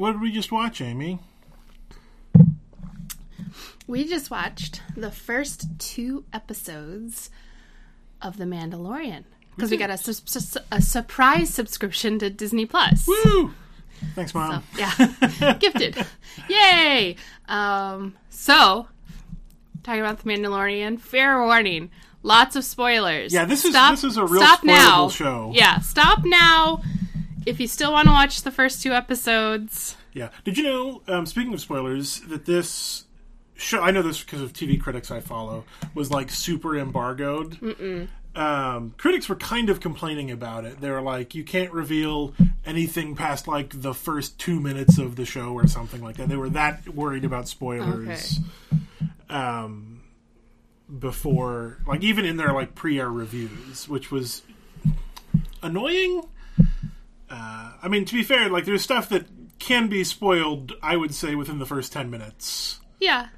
what did we just watch, Amy? We just watched the first two episodes of The Mandalorian because we got a, su- a surprise subscription to Disney Plus. Woo! Thanks, mom. Yeah, gifted. Yay! Um, so, talking about The Mandalorian, fair warning, lots of spoilers. Yeah, this is- Stop- this is a real stop now. show. Yeah, stop now. If you still want to watch the first two episodes, Yeah. Did you know? Um, speaking of spoilers, that this show I know this because of TV critics I follow was like super embargoed. Um, critics were kind of complaining about it. They were like, "You can't reveal anything past like the first two minutes of the show or something like that." They were that worried about spoilers. Um, before, like, even in their like pre-air reviews, which was annoying. Uh, I mean, to be fair, like there's stuff that can be spoiled. I would say within the first ten minutes, yeah,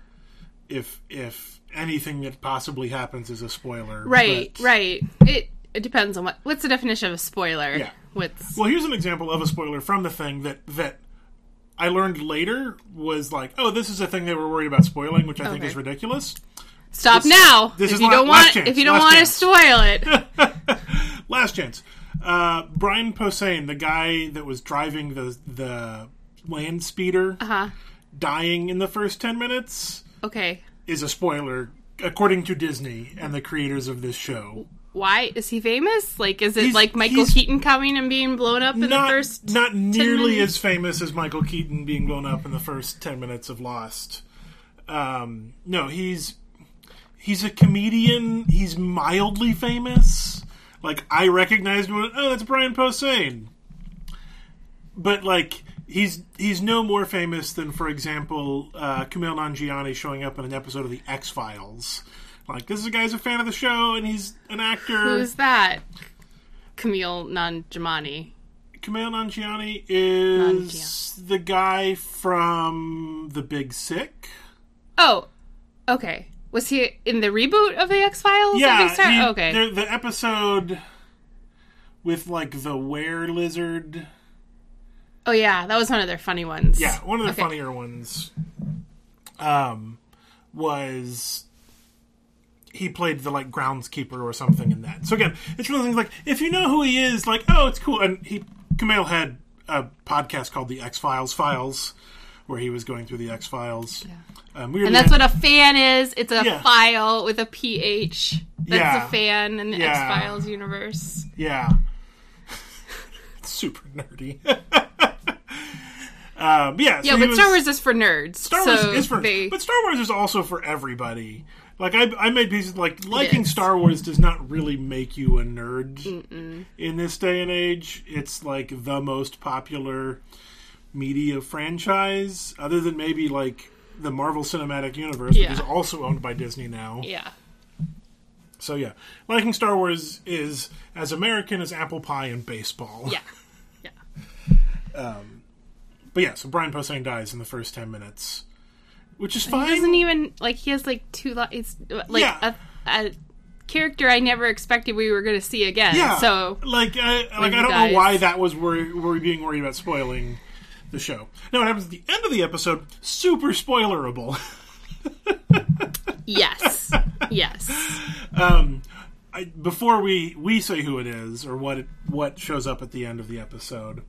if if anything that possibly happens is a spoiler. right, But- right. It it depends on what what's the definition of a spoiler. Yeah. What's Well, here's an example of a spoiler from the thing that that I learned later was like, oh, this is a thing they were worried about spoiling, which I think is ridiculous. stop this- now this if is you la- don't last want chance, if you don't want to spoil it. Last chance. Uh, Brian Posehn, the guy that was driving the the land speeder, Uh huh. dying in the first ten minutes, Okay. is a spoiler according to Disney and the creators of this show. Why is he famous? Like, is it He's- like Michael Keaton coming and being blown up in not, the first? not nearly as famous as Michael Keaton being blown up in the first 10 minutes of Lost. Um, no, he's he's a comedian. He's mildly famous. Like I recognized him. Oh, that's Brian Posehn. But like he's he's no more famous than, for example, uh, Kumail Nanjiani showing up in an episode of the X Files. Like this is a guy's a fan of the show and he's an actor. Who's that? Camille Nanjamani. Kumail Nanjiani is the guy from The Big Sick. Oh, okay. Was he in the reboot of the X Files? Yeah, he- okay. the, the episode with like the were lizard. Oh yeah, that was one of their funny ones. Yeah, one of the Okay. funnier ones. Um, was he played the like groundskeeper or something in that. So again, it's one of those things like if you know who he is, like oh, it's cool. And he Kumail had a podcast called the X Files Files, where he was going through the X Files. Um, we And that's what a fan is. It's a Yeah. file with a PH. That's Yeah. a fan in the Yeah. X Files universe. Yeah. it's super nerdy. um, yeah, so Yeah, but was- Star Wars is for nerds. Star Wars so is for, they, but Star Wars is also for everybody. Like I, I made pieces like liking. Star Wars does not really make you a nerd in this day and age. It's like the most popular media franchise, other than maybe like the Marvel Cinematic Universe, Yeah. which is also owned by Disney now. yeah. So yeah, liking Star Wars is as American as apple pie and baseball. Yeah. Yeah. um, but yeah, so Brian Posehn dies in the first ten minutes, which is He fine. doesn't even like he has like two li- it's like Yeah. a, a character I never expected we were going to see again. yeah, So like, I, like I don't dies. know why that was worry, were we being worried about spoiling the show. Now, what happens at the end of the episode? Super spoilerable. yes, yes. um, I, before we we say who it is or what it, what shows up at the end of the episode,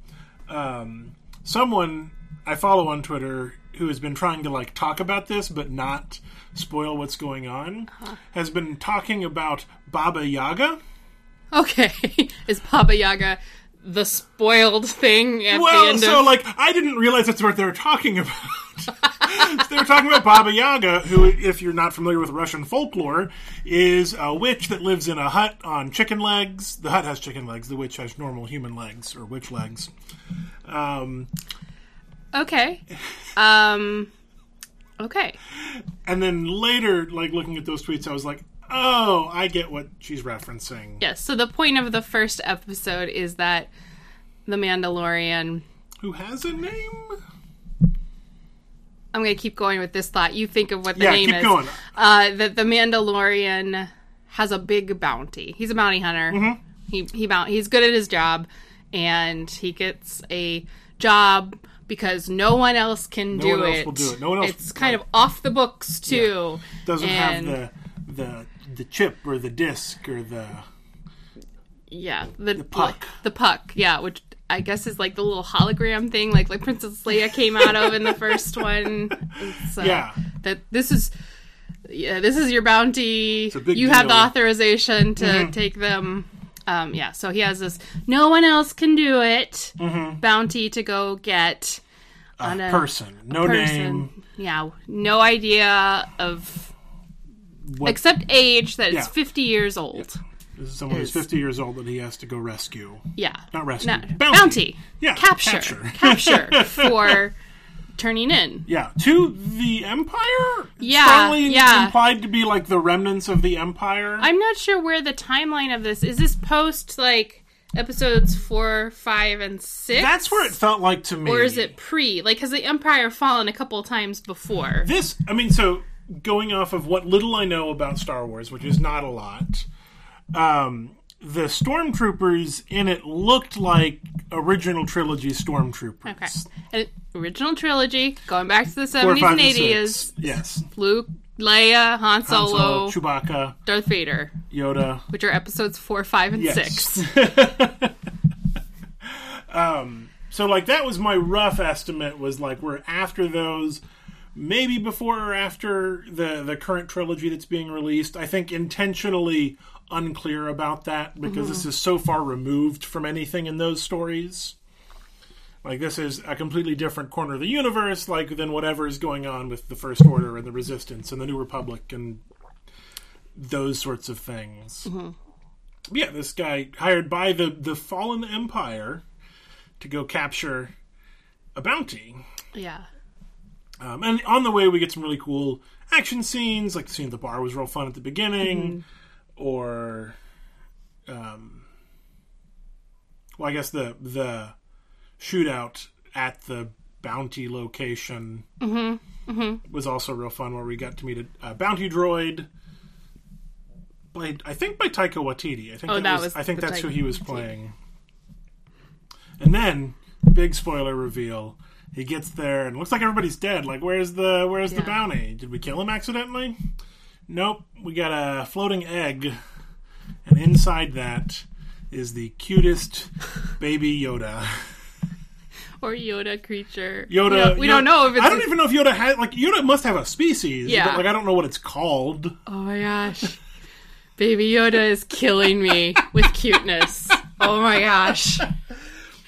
um, someone I follow on Twitter who has been trying to like talk about this but not spoil what's going on has been talking about Baba Yaga. Okay, is Baba Yaga the spoiled thing at the Well, end so of? like I didn't realize that's what they were talking about. They were talking about Baba Yaga, who, if you're not familiar with Russian folklore, is a witch that lives in a hut on chicken legs. The hut has chicken legs. The witch has normal human legs or witch legs. Um, okay, um, okay. and then later, like looking at those tweets, I was like, "Oh, I get what she's referencing." Yes. So the point of the first episode is that the Mandalorian. Who has a name? I'm going to keep going with this thought. You think of what the Yeah, name keep is. going. Uh, that the Mandalorian has a big bounty. He's a bounty hunter. Mm-hmm. He he mount. He's good at his job, and he gets a job because no one else can do, one else it. will do it. No one else- It's kind of off the books too. Doesn't And- have the the the chip or the disc or the Yeah, the, the puck. the puck. Yeah, which I guess is like the little hologram thing, like like Princess Leia came out of in the first one. Uh, Yeah. that this is. Yeah, this is your bounty. a You have the authorization to Mm-hmm. take them. Um, yeah, so he has this. No one else can do it. Mm-hmm. Bounty to go get a on a person. No person. name. Yeah, no idea of What, except age that Yeah. it's fifty years old. this is someone who's 50 years old that he has to go rescue. Yeah. Not rescue. No, Bounty. bounty. Yeah, Capture. capture. Capture. for turning in. Yeah, to the Empire. Yeah, strongly yeah. implied to be like the remnants of the Empire. I'm not sure where the timeline of this is. This post like episodes four, five, and six. That's where it felt like to me. Or is it pre? Like, has the Empire fallen a couple times before? this? I mean, so going off of what little I know about Star Wars, which is not a lot, um, the stormtroopers in it looked like original trilogy stormtroopers. Okay. And original trilogy, going back to the Four, 70s five, and 80s. Yes. Luke, Leia, Han Han Solo, Solo, Chewbacca, Darth Vader, Yoda. which are episodes four, five, and Yes. six. So like that was my rough estimate was like we're after those maybe before or after the the current trilogy that's being released. I think intentionally unclear about that because this mm-hmm. is so far removed from anything in those stories. Like this is a completely different corner of the universe like than whatever is going on with the First Order and the Resistance and the New Republic and those sorts of things. Mm-hmm. Yeah, this guy hired by the the fallen empire to go capture a bounty. Yeah. Um, and on the way, we get some really cool action scenes, like the scene at the bar was real fun at the beginning, or, um, well, I guess the the shootout at the bounty location was also real fun, where we got to meet a, a bounty droid. Played, I think, by Taika Waititi. I think Oh, that, that was, was I think that's who he was playing. And then, big spoiler reveal. He gets there and looks like everybody's dead. Like, where's the where's the bounty? Did we kill him accidentally? Nope. We got a floating egg, and inside that is the cutest baby Yoda. Or Yoda creature. Yoda. We don't, we don't know if it's. I don't even know if Yoda has like Yoda must have a species. Yeah. But, like I don't know what it's called. Oh my gosh. Baby Yoda is killing me with cuteness. Oh my gosh.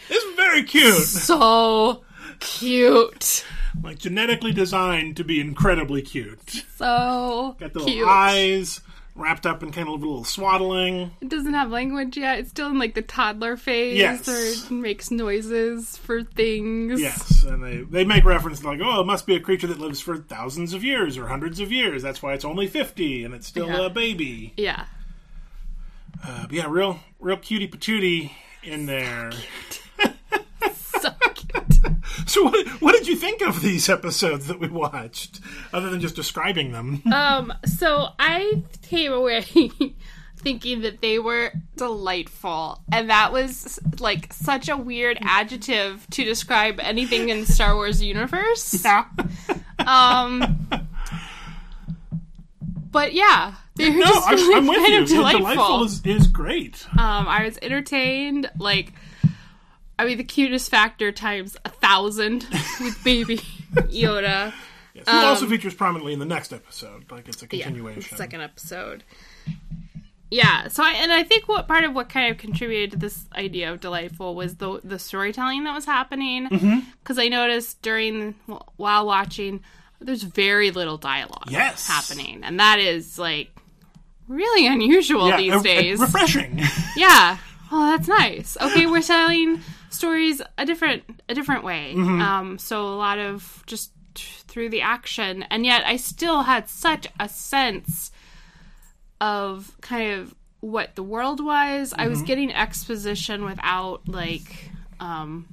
It's very cute. So cute. Like genetically designed to be incredibly cute. So Got the little eyes wrapped up in kind of a little swaddling. It doesn't have language yet. It's still in like the toddler phase Yes. it makes noises for things. Yes, and they, they make reference to like, oh, it must be a creature that lives for thousands of years or hundreds of years. That's why it's only fifty, and it's still Yeah. a baby. Yeah. Uh, but yeah, real real cutie patootie in there. So cute. So what what did you think of these episodes that we watched, other than just describing them? um, so I came away thinking that they were delightful. And that was like such a weird adjective to describe anything in the Star Wars universe. yeah. Um But yeah, they were No, just I'm, really I'm with kind you. of delightful. Delightful is, is great. Um, I was entertained. Like, I mean, the cutest factor times a thousand with baby Yoda. Yes, who also features prominently in the next episode. Like it's a Um, Yeah, continuation. second episode. Yeah, so I and I think what part of what kind of contributed to this idea of delightful was the the storytelling that was happening. Mm-hmm. Because I noticed during while watching, there's very little dialogue Yes. happening, and that is like really unusual Yeah, these uh, days. refreshing. yeah oh that's nice okay we're telling stories a different a different way Mm-hmm. um so a lot of just through the action and yet i still had such a sense of kind of what the world was i Mm-hmm. was getting exposition without like um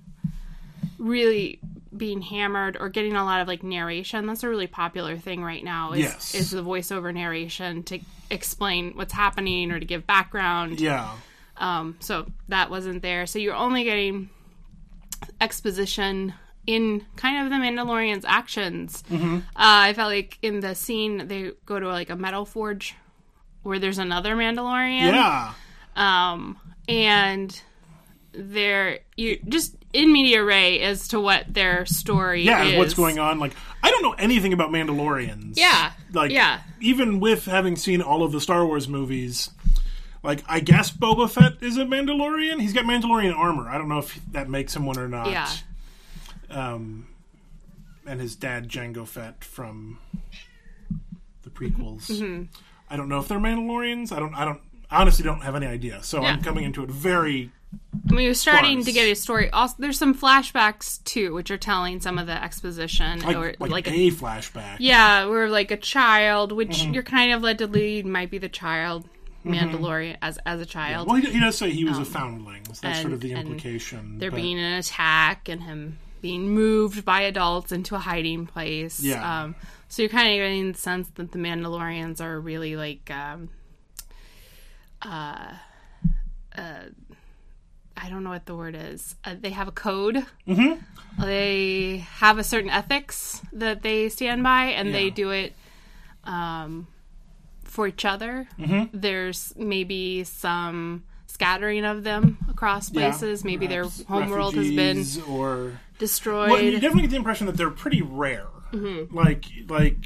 really being hammered or getting a lot of like narration that's a really popular thing right now is, Yes. is the voiceover narration to explain what's happening or to give background yeah. Um, so that wasn't there. So you're only getting exposition in kind of the Mandalorian's actions. Mm-hmm. Uh, I felt like in the scene they go to like a metal forge where there's another Mandalorian. Yeah. Um, and they're you just in medias res as to what their story Yeah, is. what's going on? Like, I don't know anything about Mandalorians. Yeah, like, yeah. Even with having seen all of the Star Wars movies, like, I guess Boba Fett is a Mandalorian. He's got Mandalorian armor. I don't know if that makes him one or not. Yeah. Um, and his dad Jango Fett from the prequels. Mm-hmm. I don't know if they're Mandalorians. I don't. I don't. Honestly don't have any idea. So I'm coming into it very I mean, we're starting to get a story. Also, there's some flashbacks too, which are telling some of the exposition, like, or like, like a, a, flashback. yeah, we're like a child, which Mm-hmm. you're kind of led to lead might be the child Mandalorian as as a child. Well, he, he does say he was a foundling. So that's sort of Um, the implication. there but- being an attack and him being moved by adults into a hiding place. Yeah. Um, so you're kind of getting the sense that the Mandalorians are really like, um, uh, uh, I don't know what the word is. Uh, they have a code. Mm-hmm. They have a certain ethics that they stand by, and they do it um, for each other. Mm-hmm. There's maybe some scattering of them across Yeah, places. maybe their homeworld has been or destroyed. well, you definitely get the impression that they're pretty rare. Like like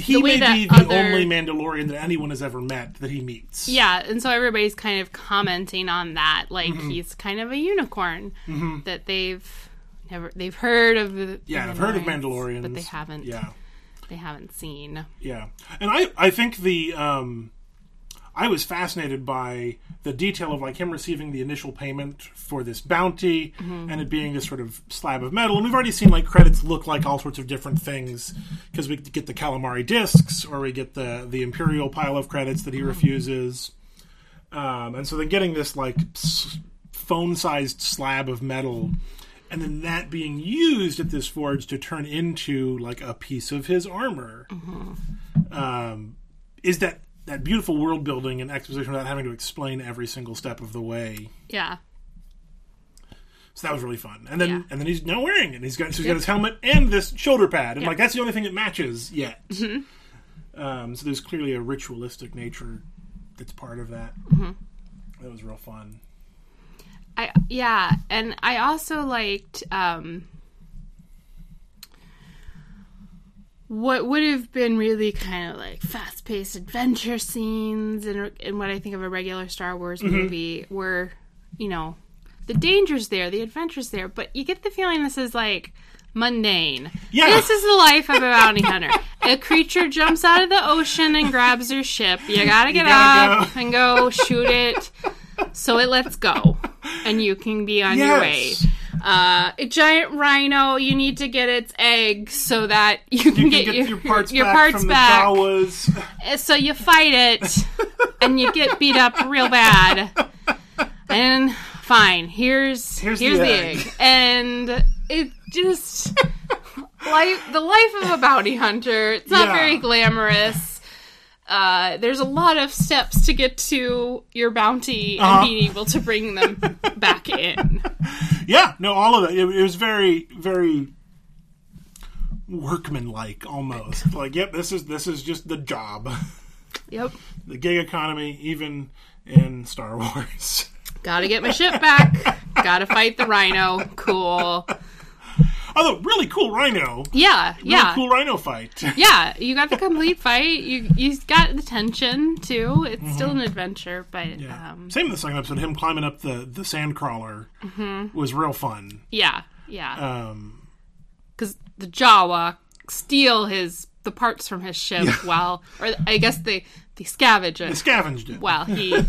he Mm-hmm. May be the other- only Mandalorian that anyone has ever met that he meets. Yeah, and so everybody's kind of commenting on that, like Mm-hmm. he's kind of a unicorn that they've never they've heard of. The Yeah, I've heard of Mandalorians, Mandalorians, but they haven't. Yeah, they haven't seen. yeah, and I I think the um, I was fascinated by the detail of like him receiving the initial payment for this bounty Mm-hmm. and it being this sort of slab of metal. And we've already seen like credits look like all sorts of different things because we get the calamari discs or we get the the imperial pile of credits that he Mm-hmm. refuses. Um, and so then getting this like phone sized slab of metal and then that being used at this forge to turn into like a piece of his armor um, is that that beautiful world building and exposition without having to explain every single step of the way. Yeah, So that was really fun. And then Yeah. and then he's now wearing it. He's got so he's got his helmet and this shoulder pad, and Yeah. like that's the only thing that matches yet. Um, so there's clearly a ritualistic nature that's part of that. That was real fun. I yeah, and I also liked um, what would have been really kind of like fast-paced adventure scenes, and and what I think of a regular Star Wars Mm-hmm. movie, were you know the dangers there, the adventures there, but you get the feeling this is like mundane. Yeah. This is the life of a bounty hunter. A creature jumps out of the ocean and grabs your ship. You gotta get gotta up and go shoot it. So it lets go, and you can be on your way. Uh, a giant rhino, you need to get its egg so that you can, You can get, get your, your parts your back parts from back. the Uh, So you fight it, and you get beat up real bad. And fine, here's Here's here's, the the, egg. egg. and it just life the life of a bounty hunter. It's not Yeah. very glamorous. Uh, there's a lot of steps to get to your bounty Uh-huh. and being able to bring them back in. Yeah, no, all of it. It, it was very, very workmanlike almost. like, yep, this is this is just the job. Yep. the gig economy, even in Star Wars. Gotta get my ship back. Gotta fight the rhino. Cool. Although, really cool Rhino. Yeah, Really yeah. cool Rhino fight. Yeah, you got the complete fight. You you got the tension too. It's still an adventure, but Mm-hmm. Yeah. um, Same in the second episode. Him climbing up the the sand crawler was real fun. yeah, yeah. Um, Because the Jawa steal his the parts from his ship while, or I guess they they scavenge it scavenged it. while he.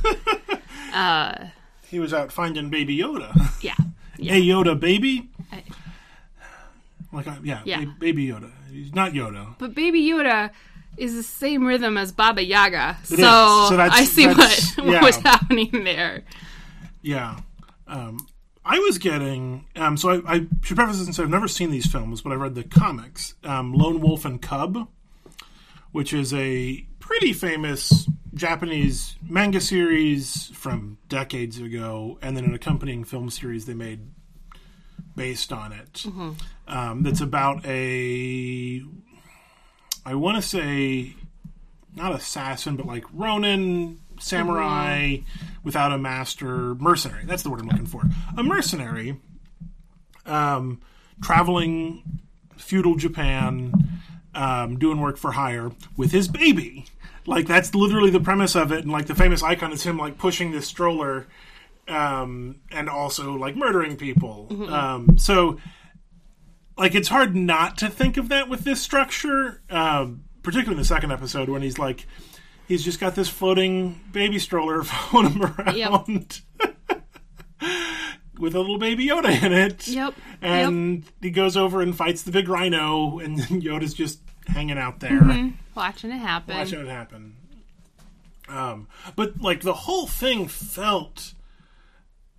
He was out finding Baby Yoda. Yeah, yeah. hey Yoda, baby. I- Like, uh, yeah, Yeah. ba- Baby Yoda. He's not Yoda. But Baby Yoda is the same rhythm as Baba Yaga, so. So that's- I see what yeah. was happening there. Yeah. Um, I was getting. Um, so I, I should preface this and say I've never seen these films, but I read the comics. Um, Lone Wolf and Cub, which is a pretty famous Japanese manga series from decades ago, and then an accompanying film series they made based on it. Um, that's about a, I want to say, not assassin, but like Ronin samurai without a master mercenary. That's the word I'm looking for. A mercenary, um, traveling feudal Japan, um, doing work for hire with his baby. Like that's literally the premise of it, and like the famous icon is him like pushing this stroller, um, and also like murdering people. Um, so, like it's hard not to think of that with this structure, um, particularly in the second episode when he's like, he's just got this floating baby stroller following him around. With a little baby Yoda in it. Yep. And he goes over and fights the big rhino, and Yoda's just hanging out there Watching it happen. watching it happen. Um, but like the whole thing felt,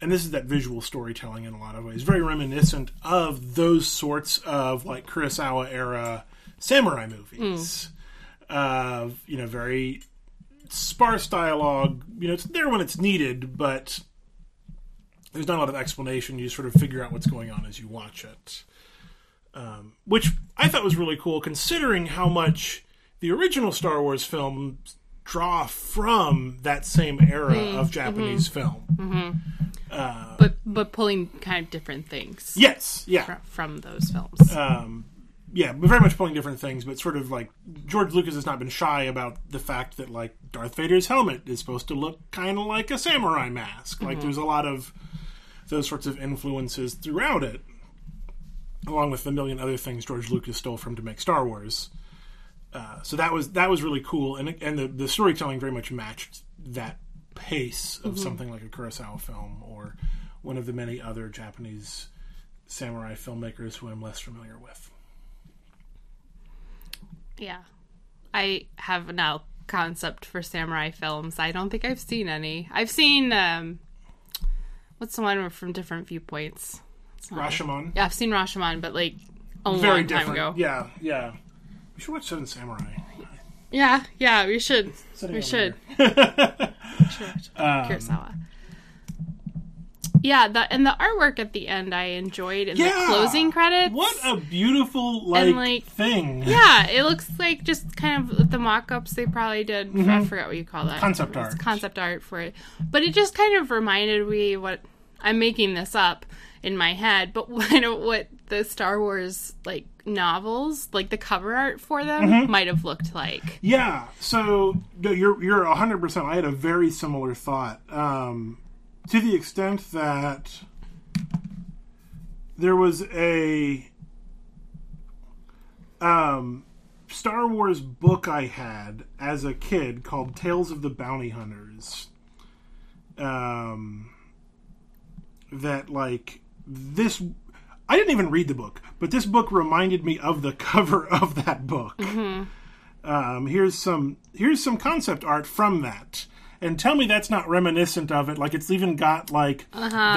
and this is that visual storytelling in a lot of ways, very reminiscent of those sorts of like Kurosawa era samurai movies. Of you know, very sparse dialogue. You know, it's there when it's needed, but there's not a lot of explanation. You sort of figure out what's going on as you watch it. Um, which I thought was really cool, considering how much the original Star Wars films draw from that same era mm-hmm. of Japanese mm-hmm. film. Mm-hmm. But but pulling kind of different things Yes, yeah, fr- from those films. um, yeah, but very much pulling different things. But sort of like George Lucas has not been shy about the fact that like Darth Vader's helmet is supposed to look kind of like a samurai mask. Like there's a lot of those sorts of influences throughout it, along with the million other things George Lucas stole from to make Star Wars. Uh, so that was that was really cool, and and the, the storytelling very much matched that pace of something like a Kurosawa film or one of the many other Japanese samurai filmmakers who I'm less familiar with. yeah, I have no concept for samurai films. I don't think I've seen any. I've seen um, what's the one from different viewpoints? Rashomon, Yeah, I've seen Rashomon, but like a very long time ago. Yeah, yeah. We should watch Seven Samurai. Yeah, yeah, we should. We should. Sure. Kurosawa. Yeah, the and the artwork at the end I enjoyed in Yeah. the closing credits. What a beautiful like, like, thing. Yeah, it looks like just kind of the mock-ups they probably did. I forgot what you call that. Mm-hmm. Concept art. Concept art for it. But it just kind of reminded me what I'm making this up in my head, but what what the Star Wars like novels, like the cover art for them Mm-hmm. might have looked like. Yeah. So you're you're hundred percent. I had a very similar thought. Um, to the extent that there was a um, Star Wars book I had as a kid called Tales of the Bounty Hunters. Um, that like this. I didn't even read the book, but this book reminded me of the cover of that book. Um, here's some here's some concept art from that, and tell me that's not reminiscent of it. Like it's even got like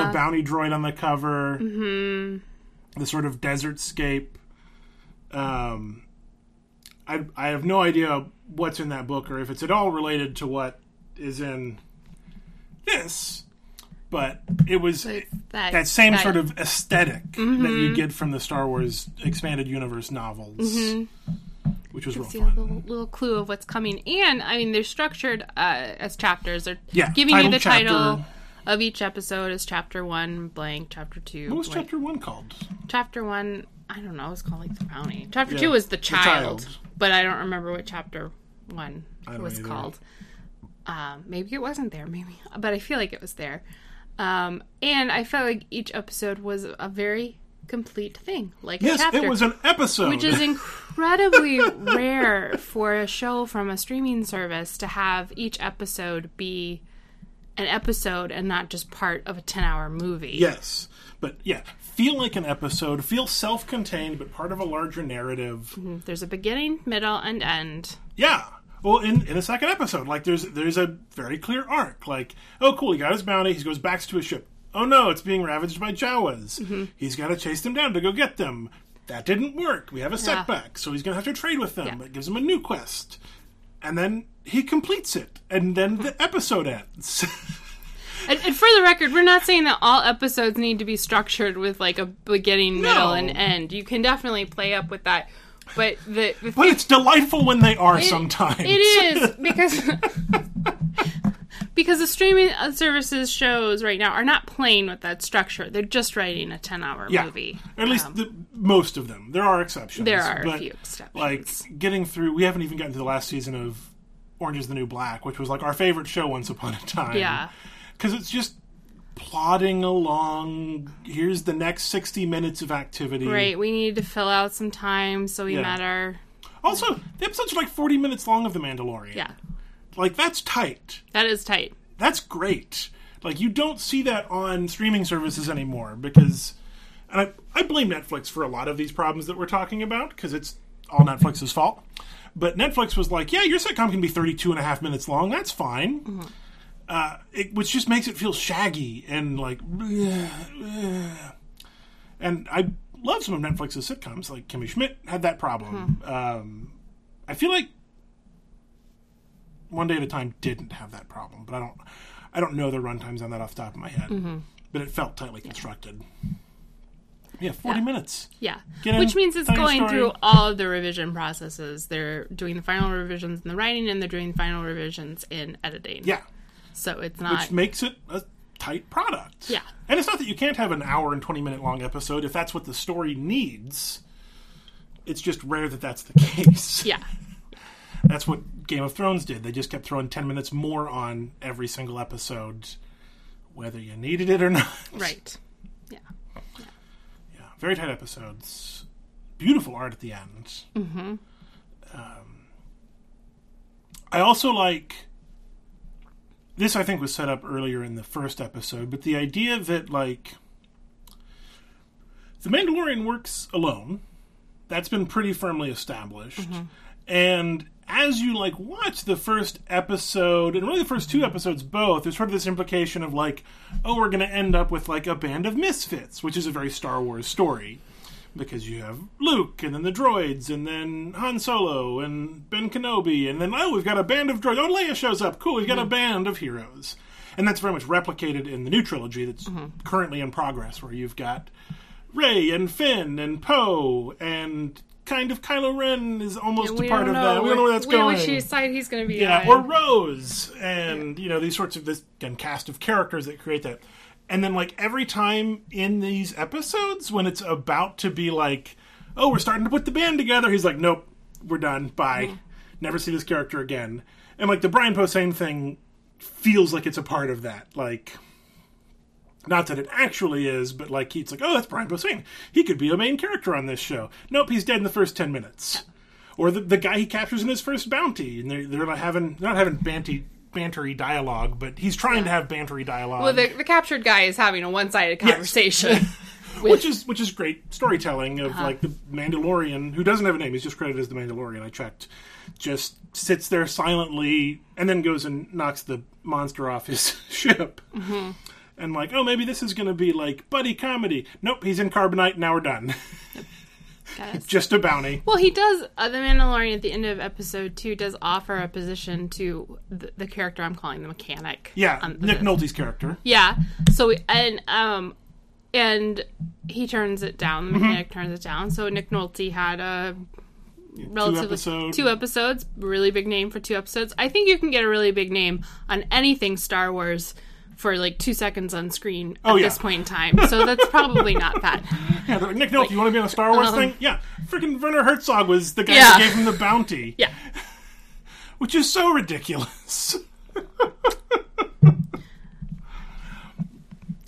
the bounty droid on the cover, the sort of desert scape. Um, I I have no idea what's in that book or if it's at all related to what is in this, but it was that, that same that- sort of esthetic that you get from the Star Wars expanded universe novels, which was real see a little, little clue of what's coming. And I mean, they're structured uh, as chapters. They're Yeah, giving you the chapter. title of each episode as chapter one blank, chapter two. What was blank. chapter one called? Chapter one, I don't know. It was called like the bounty. Chapter Yeah, two was the the child, child. but I don't remember what chapter one was either. called. Um, maybe it wasn't there. Maybe, but I feel like it was there. Um, and I felt like each episode was a very complete thing, like a Yes, chapter it was an episode. which is incredibly rare for a show from a streaming service to have each episode be an episode and not just part of a 10 hour movie. yes, but yeah, feel like an episode, feel self-contained, but part of a larger narrative. There's a beginning, middle, and end. Yeah. Well, in, in the second episode, like there's there's a very clear arc. Like, oh, cool, he got his bounty. He goes back to his ship. Oh no, it's being ravaged by Jawas. Mm-hmm. He's got to chase them down to go get them. That didn't work. We have a setback, so he's gonna have to trade with them. Yeah. It gives him a new quest, and then he completes it, and then the episode ends. And, and for the record, we're not saying that all episodes need to be structured with like a beginning, middle, No. and end. You can definitely play up with that. But the, the But it's delightful when they are It- sometimes. It is because because the streaming services shows right now are not playing with that structure. They're just writing a ten-hour yeah. movie. Or at least um, the, most of them. There are exceptions. There are a few exceptions. Like getting through. We haven't even gotten to the last season of Orange Is the New Black, which was like our favorite show once upon a time. Yeah. because it's just plodding along. Here's the next sixty minutes of activity. Right, we need to fill out some time, so we Yeah. met our Also, the episodes are like forty minutes long of The Mandalorian. yeah. like that's tight. That is tight. That's great. Like you don't see that on streaming services anymore because, and I I blame Netflix for a lot of these problems that we're talking about because it's all Netflix's fault. But Netflix was like, yeah, your sitcom can be 32 and a half minutes long. That's fine. Mm-hmm. Uh, it, which just makes it feel shaggy and like. And I love some of Netflix's sitcoms. Like Kimmy Schmidt had that problem. Um, I feel like One Day at a Time didn't have that problem, but I don't. I don't know the runtimes on that off the top of my head. But it felt tightly constructed. Yeah, 40 Yeah. minutes. Yeah. In, Which means it's going through all of the revision processes. They're doing the final revisions in the writing and they're doing final revisions in editing. Yeah, So it's not which makes it a tight product. Yeah. And it's not that you can't have an hour and 20 minute long episode if that's what the story needs. It's just rare that that's the case. Yeah. That's what Game of Thrones did. They just kept throwing 10 minutes more on every single episode, whether you needed it or not. Right. Yeah. Yeah, very tight episodes. Beautiful art at the end. Mm-hmm. Um, I also like. This, I think, was set up earlier in the first episode, but the idea that, like. The Mandalorian works alone. That's been pretty firmly established. Mm-hmm. And as you like watch the first episode and really the first two mm-hmm. episodes both, there's sort of this implication of like, oh, we're going to end up with like a band of misfits, which is a very Star Wars story. Because you have Luke, and then the droids, and then Han Solo, and Ben Kenobi, and then, oh, we've got a band of droids. Oh, Leia shows up. Cool, we've got a mm-hmm. band of heroes. And that's very much replicated in the new trilogy that's mm-hmm. currently in progress, where you've got Rey and Finn and Poe and kind of Kylo Ren is almost a part of that. We don't know where that's we- going. Which side he's going to be yeah, on. or Rose, and you know these sorts of this again cast of characters that create that. And then like every time in these episodes when it's about to be like, oh, we're starting to put the band together, he's like, nope, we're done. Bye. Never see this character again. And like the Brian Posehn thing feels like it's a part of that. Like not that it actually is, but like he's like, oh, that's Brian Posehn. He could be a main character on this show. Nope, he's dead in the first ten minutes. Or the, the guy he captures in his first bounty, and they're they're not having they're not having banty bantery dialogue, but he's trying to have bantery dialogue, well, the, the captured guy is having a one-sided conversation. which is which is great storytelling of Uh-huh. like the Mandalorian, who doesn't have a name, he's just credited as the Mandalorian. I checked, just sits there silently, and then goes and knocks the monster off his ship. Mm-hmm. And like, oh, maybe this is going to be like buddy comedy. Nope, he's in carbonite. Now we're done. Yes. just a bounty. Well, he does. Uh, the Mandalorian at the end of episode two does offer a position to the, the character I'm calling the mechanic. Yeah, on Nick this. Nolte's character. Yeah. So and um and he turns it down. Mm-hmm. The mechanic turns it down. So Nick Nolte had a relatively episode- two episodes, really big name for two episodes. I think you can get a really big name on anything Star Wars for like two seconds on screen at Oh, yeah. this point in time. So that's probably not bad. Yeah, they're like, Nick Nolte, you want to be on a Star Wars um, thing? Yeah, freaking Werner Herzog was the guy Yeah. who gave him the bounty. Yeah. which is so ridiculous.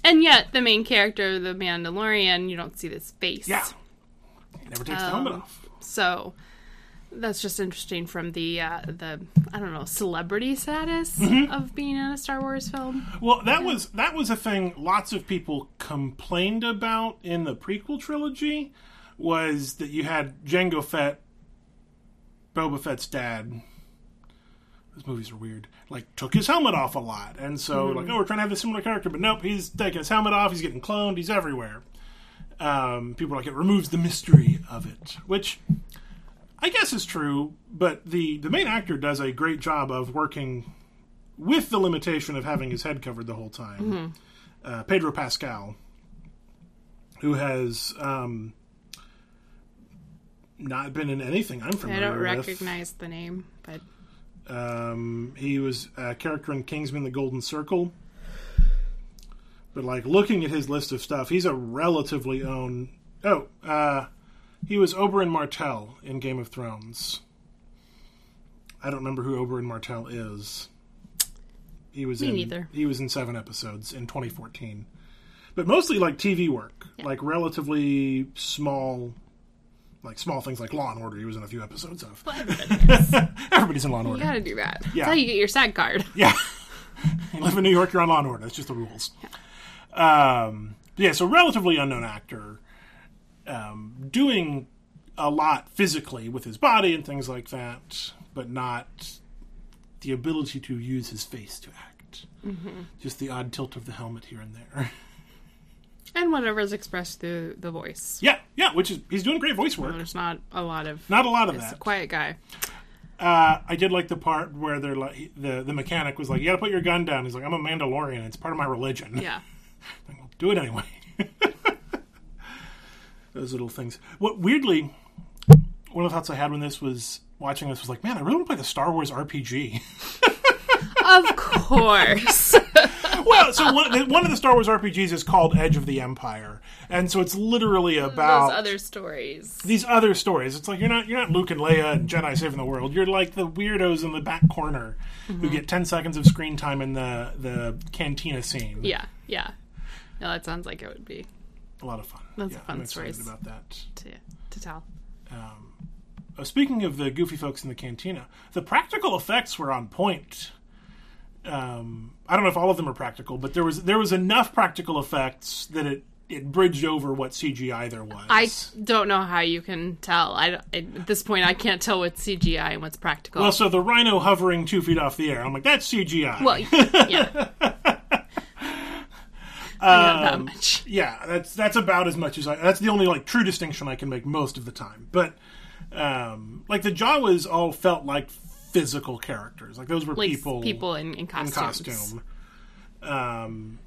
And yet the main character, of the Mandalorian, you don't see this face. Yeah, he never takes the Um, helmet off. So that's just interesting from the uh, the I don't know celebrity status Mm-hmm. of being in a Star Wars film. Well, that was that was a thing lots of people complained about in the prequel trilogy was that you had Jango Fett, Boba Fett's dad. Those movies are weird. Like took his helmet off a lot, and so like oh we're trying to have a similar character, but nope, he's taking his helmet off. He's getting cloned. He's everywhere. Um, people are like it removes the mystery of it, which I guess is true. But the the main actor does a great job of working with the limitation of having his head covered the whole time. Uh, Pedro Pascal, who has um, not been in anything I'm familiar. With. I don't with. recognize the name, but Um, he was a character in Kingsman: The Golden Circle. But like looking at his list of stuff, he's a relatively own. Oh, uh, he was Oberyn Martell in Game of Thrones. I don't remember who Oberyn Martell is. He was Me in neither. he was in seven episodes in 2014, but mostly like TV work, like relatively small, like small things like Law and Order. He was in a few episodes of. Everybody's in Law and Order. you gotta do that. Yeah. That's how you get your SAG card. Yeah. you live in New York, you're on Law and Order. That's just the rules. Um, yeah, so relatively unknown actor, um, doing a lot physically with his body and things like that, but not the ability to use his face to act. Just the odd tilt of the helmet here and there. And whatever is expressed through the voice. yeah, yeah, which is he's doing great voice work. There's not a lot of. Not a lot of He's a that. quiet guy. Uh, I did like the part where they're like the the mechanic was like, "You got to put your gun down." He's like, "I'm a Mandalorian. It's part of my religion." Yeah. Like, well, do it anyway. Those little things. What weirdly, one of the thoughts I had when this was watching this was like, man, I really want to play the Star Wars RPG. Of course. well, so one, one of the Star Wars RPGs is called Edge of the Empire, and so it's literally about Those other stories. these other stories. It's like you're not you're not Luke and Leia and Jedi saving the world. You're like the weirdos in the back corner who mm-hmm. get ten seconds of screen time in the the cantina scene. Yeah, yeah. No, that sounds like it would be a lot of fun. That's yeah, are fun I'm stories. about that. to to tell. Uh, speaking of the goofy folks in the cantina, the practical effects were on point. Um, I don't know if all of them are practical, but there was there was enough practical effects that it it bridged over what CGI there was. I don't know how you can tell. I at this point I can't tell what's CGI and what's practical. well, so the rhino hovering two feet off the air, I'm like, that's CGI. Well, yeah. Got that much. yeah, that's that's about as much as I. That's the only like true distinction I can make most of the time. But um, like the Jawas all felt like physical characters. Like those were Like people people in, in in costume. Um,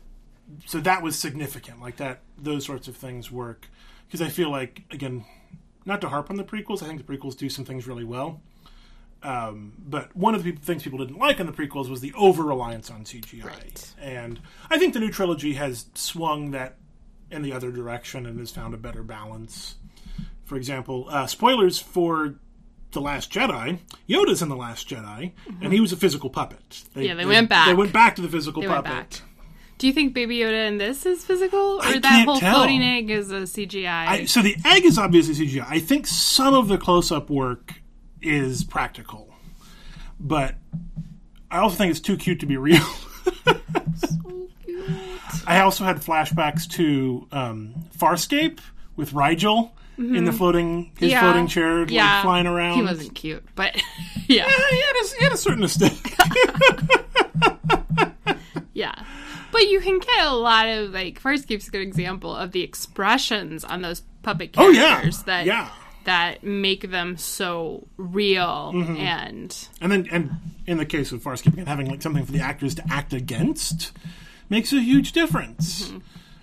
so that was significant. Like that, those sorts of things work because I feel like again, not to harp on the prequels. I think the prequels do some things really well. Um, but one of the things people didn't like in the prequels was the over reliance on CGI, Right. and I think the new trilogy has swung that in the other direction and has found a better balance. For example, uh, spoilers for the Last Jedi. Yoda's in the Last Jedi, and he was a physical puppet. Yeah, they went back. They went back to the physical They puppet. back. Do you think Baby Yoda in this is physical, or I that whole tell. floating egg is a CGI? I, so the egg is obviously CGI. I think some of the close-up work is practical, but I also think it's too cute to be real. so cute. I also had flashbacks to um, Farscape with Rygel in the floating his Mm-hmm. Yeah. floating chair, like Yeah. flying around. He wasn't cute, but yeah, Yeah, he, had a, he had a certain aesthetic. yeah. But you can get a lot of like Farscape's a good example of the expressions on those puppet characters oh yeah, that yeah. That make them so real Mm-hmm. and And then, and in the case of Farscape, again, having like something for the actors to act against makes a huge difference. Mm-hmm.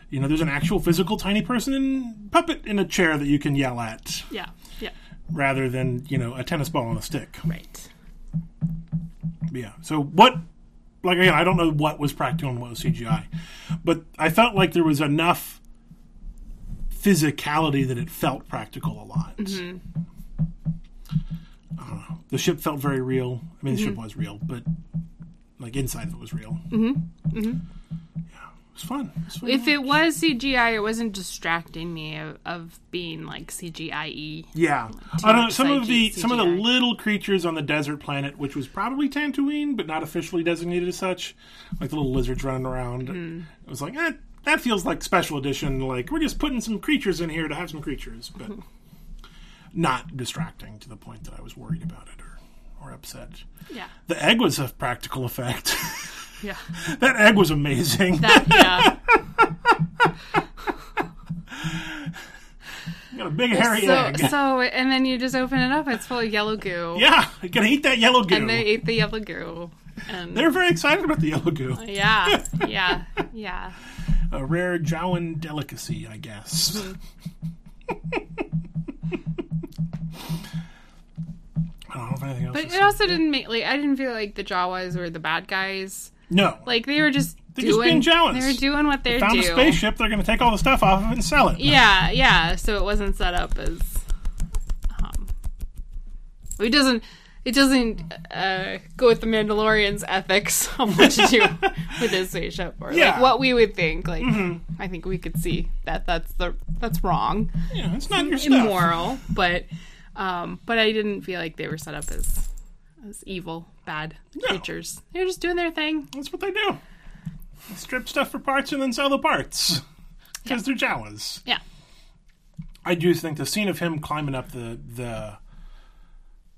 You know, there's an actual physical tiny person in puppet in a chair that you can yell at, yeah, yeah, rather than you know a tennis ball on a stick. right. Yeah. So what? Like again, I don't know what was practical and what was CGI, but I felt like there was enough physicality that it felt practical a lot. Mm-hmm. I don't know. The ship felt very real. I mean, the Mm-hmm. ship was real, but like inside of it was real. Mm-hmm. Mm-hmm. Yeah, it was fun. It was fun If it was CGI, it wasn't distracting me of, of being like CGI. Yeah, I don't know. Some of the CG. some of the little creatures on the desert planet, which was probably Tatooine, but not officially designated as such, like the little lizards running around. Mm-hmm. It was like eh, that feels like special edition. Like we're just putting some creatures in here to have some creatures, but not distracting to the point that I was worried about it or or upset. Yeah, The egg was a practical effect. yeah, that egg was amazing. that, yeah. Got a big hairy so, egg. so, and then you just open it up. It's full of yellow goo. yeah, you gonna eat that yellow goo. And they ate the yellow goo. And They're very excited about the yellow goo. yeah, yeah, yeah. A rare Jawan delicacy, I guess. I don't know if anything else. But it also didn't make like I didn't feel like the Jawas were the bad guys. no, Like they were just They're just being Jawas. they were doing what they found do. a spaceship. They're going to take all the stuff off of it and sell it. Yeah, yeah. So it wasn't set up as. Um, it doesn't. It doesn't uh, go with the Mandalorian's ethics of what to do with his spaceship, or Yeah. like what we would think. Like, I think we could see that that's the that's wrong, Yeah, it's not your stuff. immoral, but um, but I didn't feel like they were set up as as evil, bad creatures. They're just doing their thing. That's what they do. They strip stuff for parts and then sell the parts because they're Jawas. Yeah, I do think the scene of him climbing up the the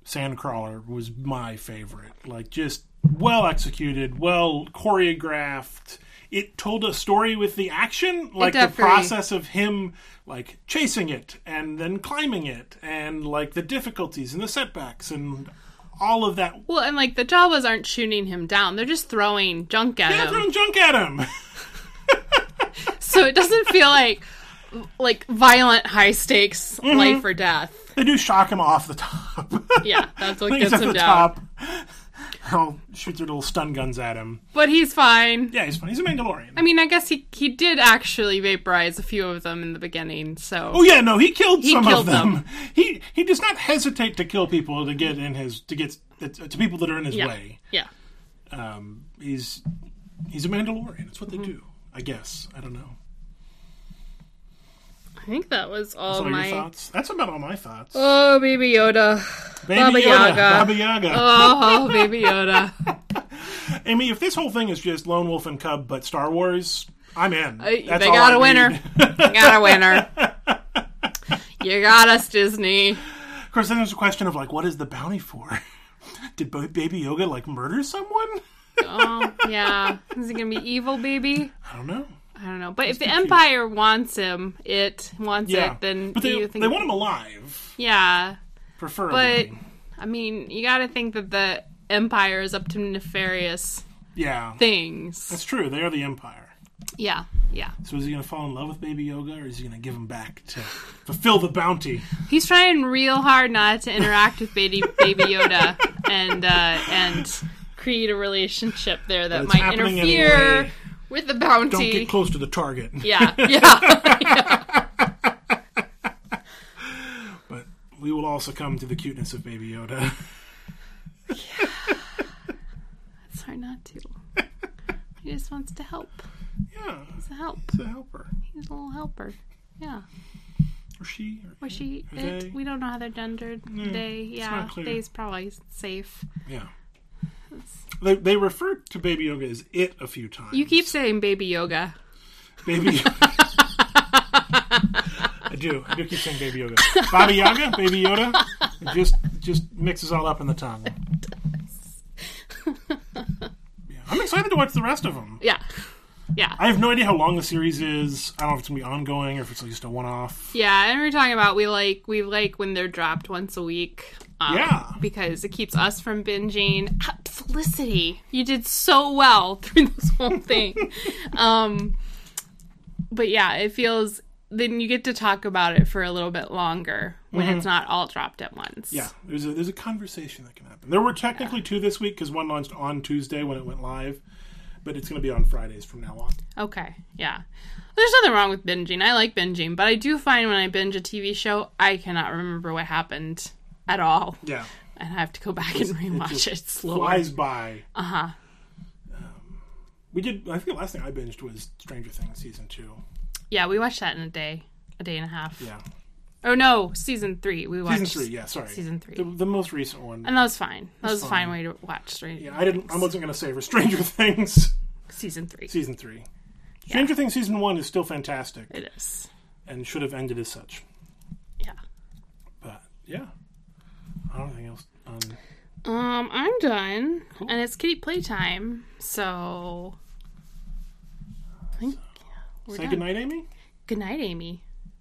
sandcrawler was my favorite. Like just well executed, well choreographed. It told a story with the action, like the process of him like chasing it and then climbing it and like the difficulties and the setbacks and all of that. well, and like the Jawas aren't shooting him down; they're just throwing junk at him. They're him. throwing junk at him. so it doesn't feel like like violent high stakes Mm-hmm. life or death They do shock him off the top. yeah that's what gets at him the down top. I'll shoot their little stun guns at him. but he's fine Yeah, he's fine. He's a Mandalorian. i mean i guess he he did actually vaporize a few of them in the beginning so Oh yeah, no, he killed He some killed of them. them. He he does not hesitate to kill people to get in his to get to people that are in his yeah way. yeah Um, he's he's a Mandalorian. That's what Mm-hmm. they do. I guess. I don't know. I think that was all my thoughts? That's about all my thoughts. oh baby yoda Baby Baba Yoda, Yaga. Baba Yaga. oh baby yoda Amy, if this whole thing is just Lone Wolf and Cub, but Star Wars, I'm in. Uh, they That's all got a winner. you got a winner you got us disney Of course, then there's a question of like, what is the bounty for? Did Baby Yoga like murder someone? oh yeah is he gonna be evil baby I don't know. I don't know, but if the Empire wants him, it wants Yeah, it, then but they you think, they want him alive, yeah. Preferably. But. I mean, you got to think that the Empire is up to nefarious yeah, things. that's true. They are the Empire. Yeah, yeah. So is he going to fall in love with Baby Yoga, or is he going to give him back to fulfill the bounty? He's trying real hard not to interact with Baby Baby Yoda and uh, and create a relationship there that might interfere anyway. With the Don't get close to the target. yeah, yeah. But we will all succumb to the cuteness of Baby Yoda. Yeah. It's hard not to. He just wants to help. yeah, He's a help. it's a helper. He's a little helper. Yeah. Or she. Or Or she, Or it, we don't know how they're gendered. they, yeah, they's probably safe. Yeah. They, they refer to Baby Yoga as it a few times. You keep saying baby yoga. Baby I do. I do keep saying Baby Yoga. Baba Yaga, Baby Yoda. It just just mixes all up in the tongue. Yeah. I'm excited to watch the rest of them. Yeah, yeah, I have no idea how long the series is. I don't know if it's gonna be ongoing or if it's just a one-off. yeah. And we are talking about we like we like when they're dropped once a week. Um, Yeah. because it keeps us from binging. Felicity, you did so well through this whole thing. um, but yeah, it feels. Then you get to talk about it for a little bit longer when it's not all dropped at once. Mm-hmm. Yeah, there's a there's a conversation that can happen. There were technically two this week because one launched on Tuesday when it went live, but it's going to be on Fridays from now on. Okay, yeah. There's nothing wrong with binging. I like binging, but I do find when I binge a TV show, I cannot remember what happened at all, Yeah, and I have to go back and rewatch just it slowly. flies by. Uh huh. We did. I think the last thing I binged was Stranger Things season two. Yeah, we watched that in a day, a day and a half. Yeah, Oh no, season three. We watched season three. Yeah, sorry, season three. The, the most recent one. and that was fine. That was a fine fine. way to watch Stranger. Yeah, I didn't. I wasn't going to say for Stranger Things Season three. season three. Stranger Things season one is still fantastic It is. and should have ended as such. Yeah. But yeah, I don't anything else. Um, Um, I'm done, and it's kitty playtime. So, I think say done. goodnight, Amy. Good night, Amy.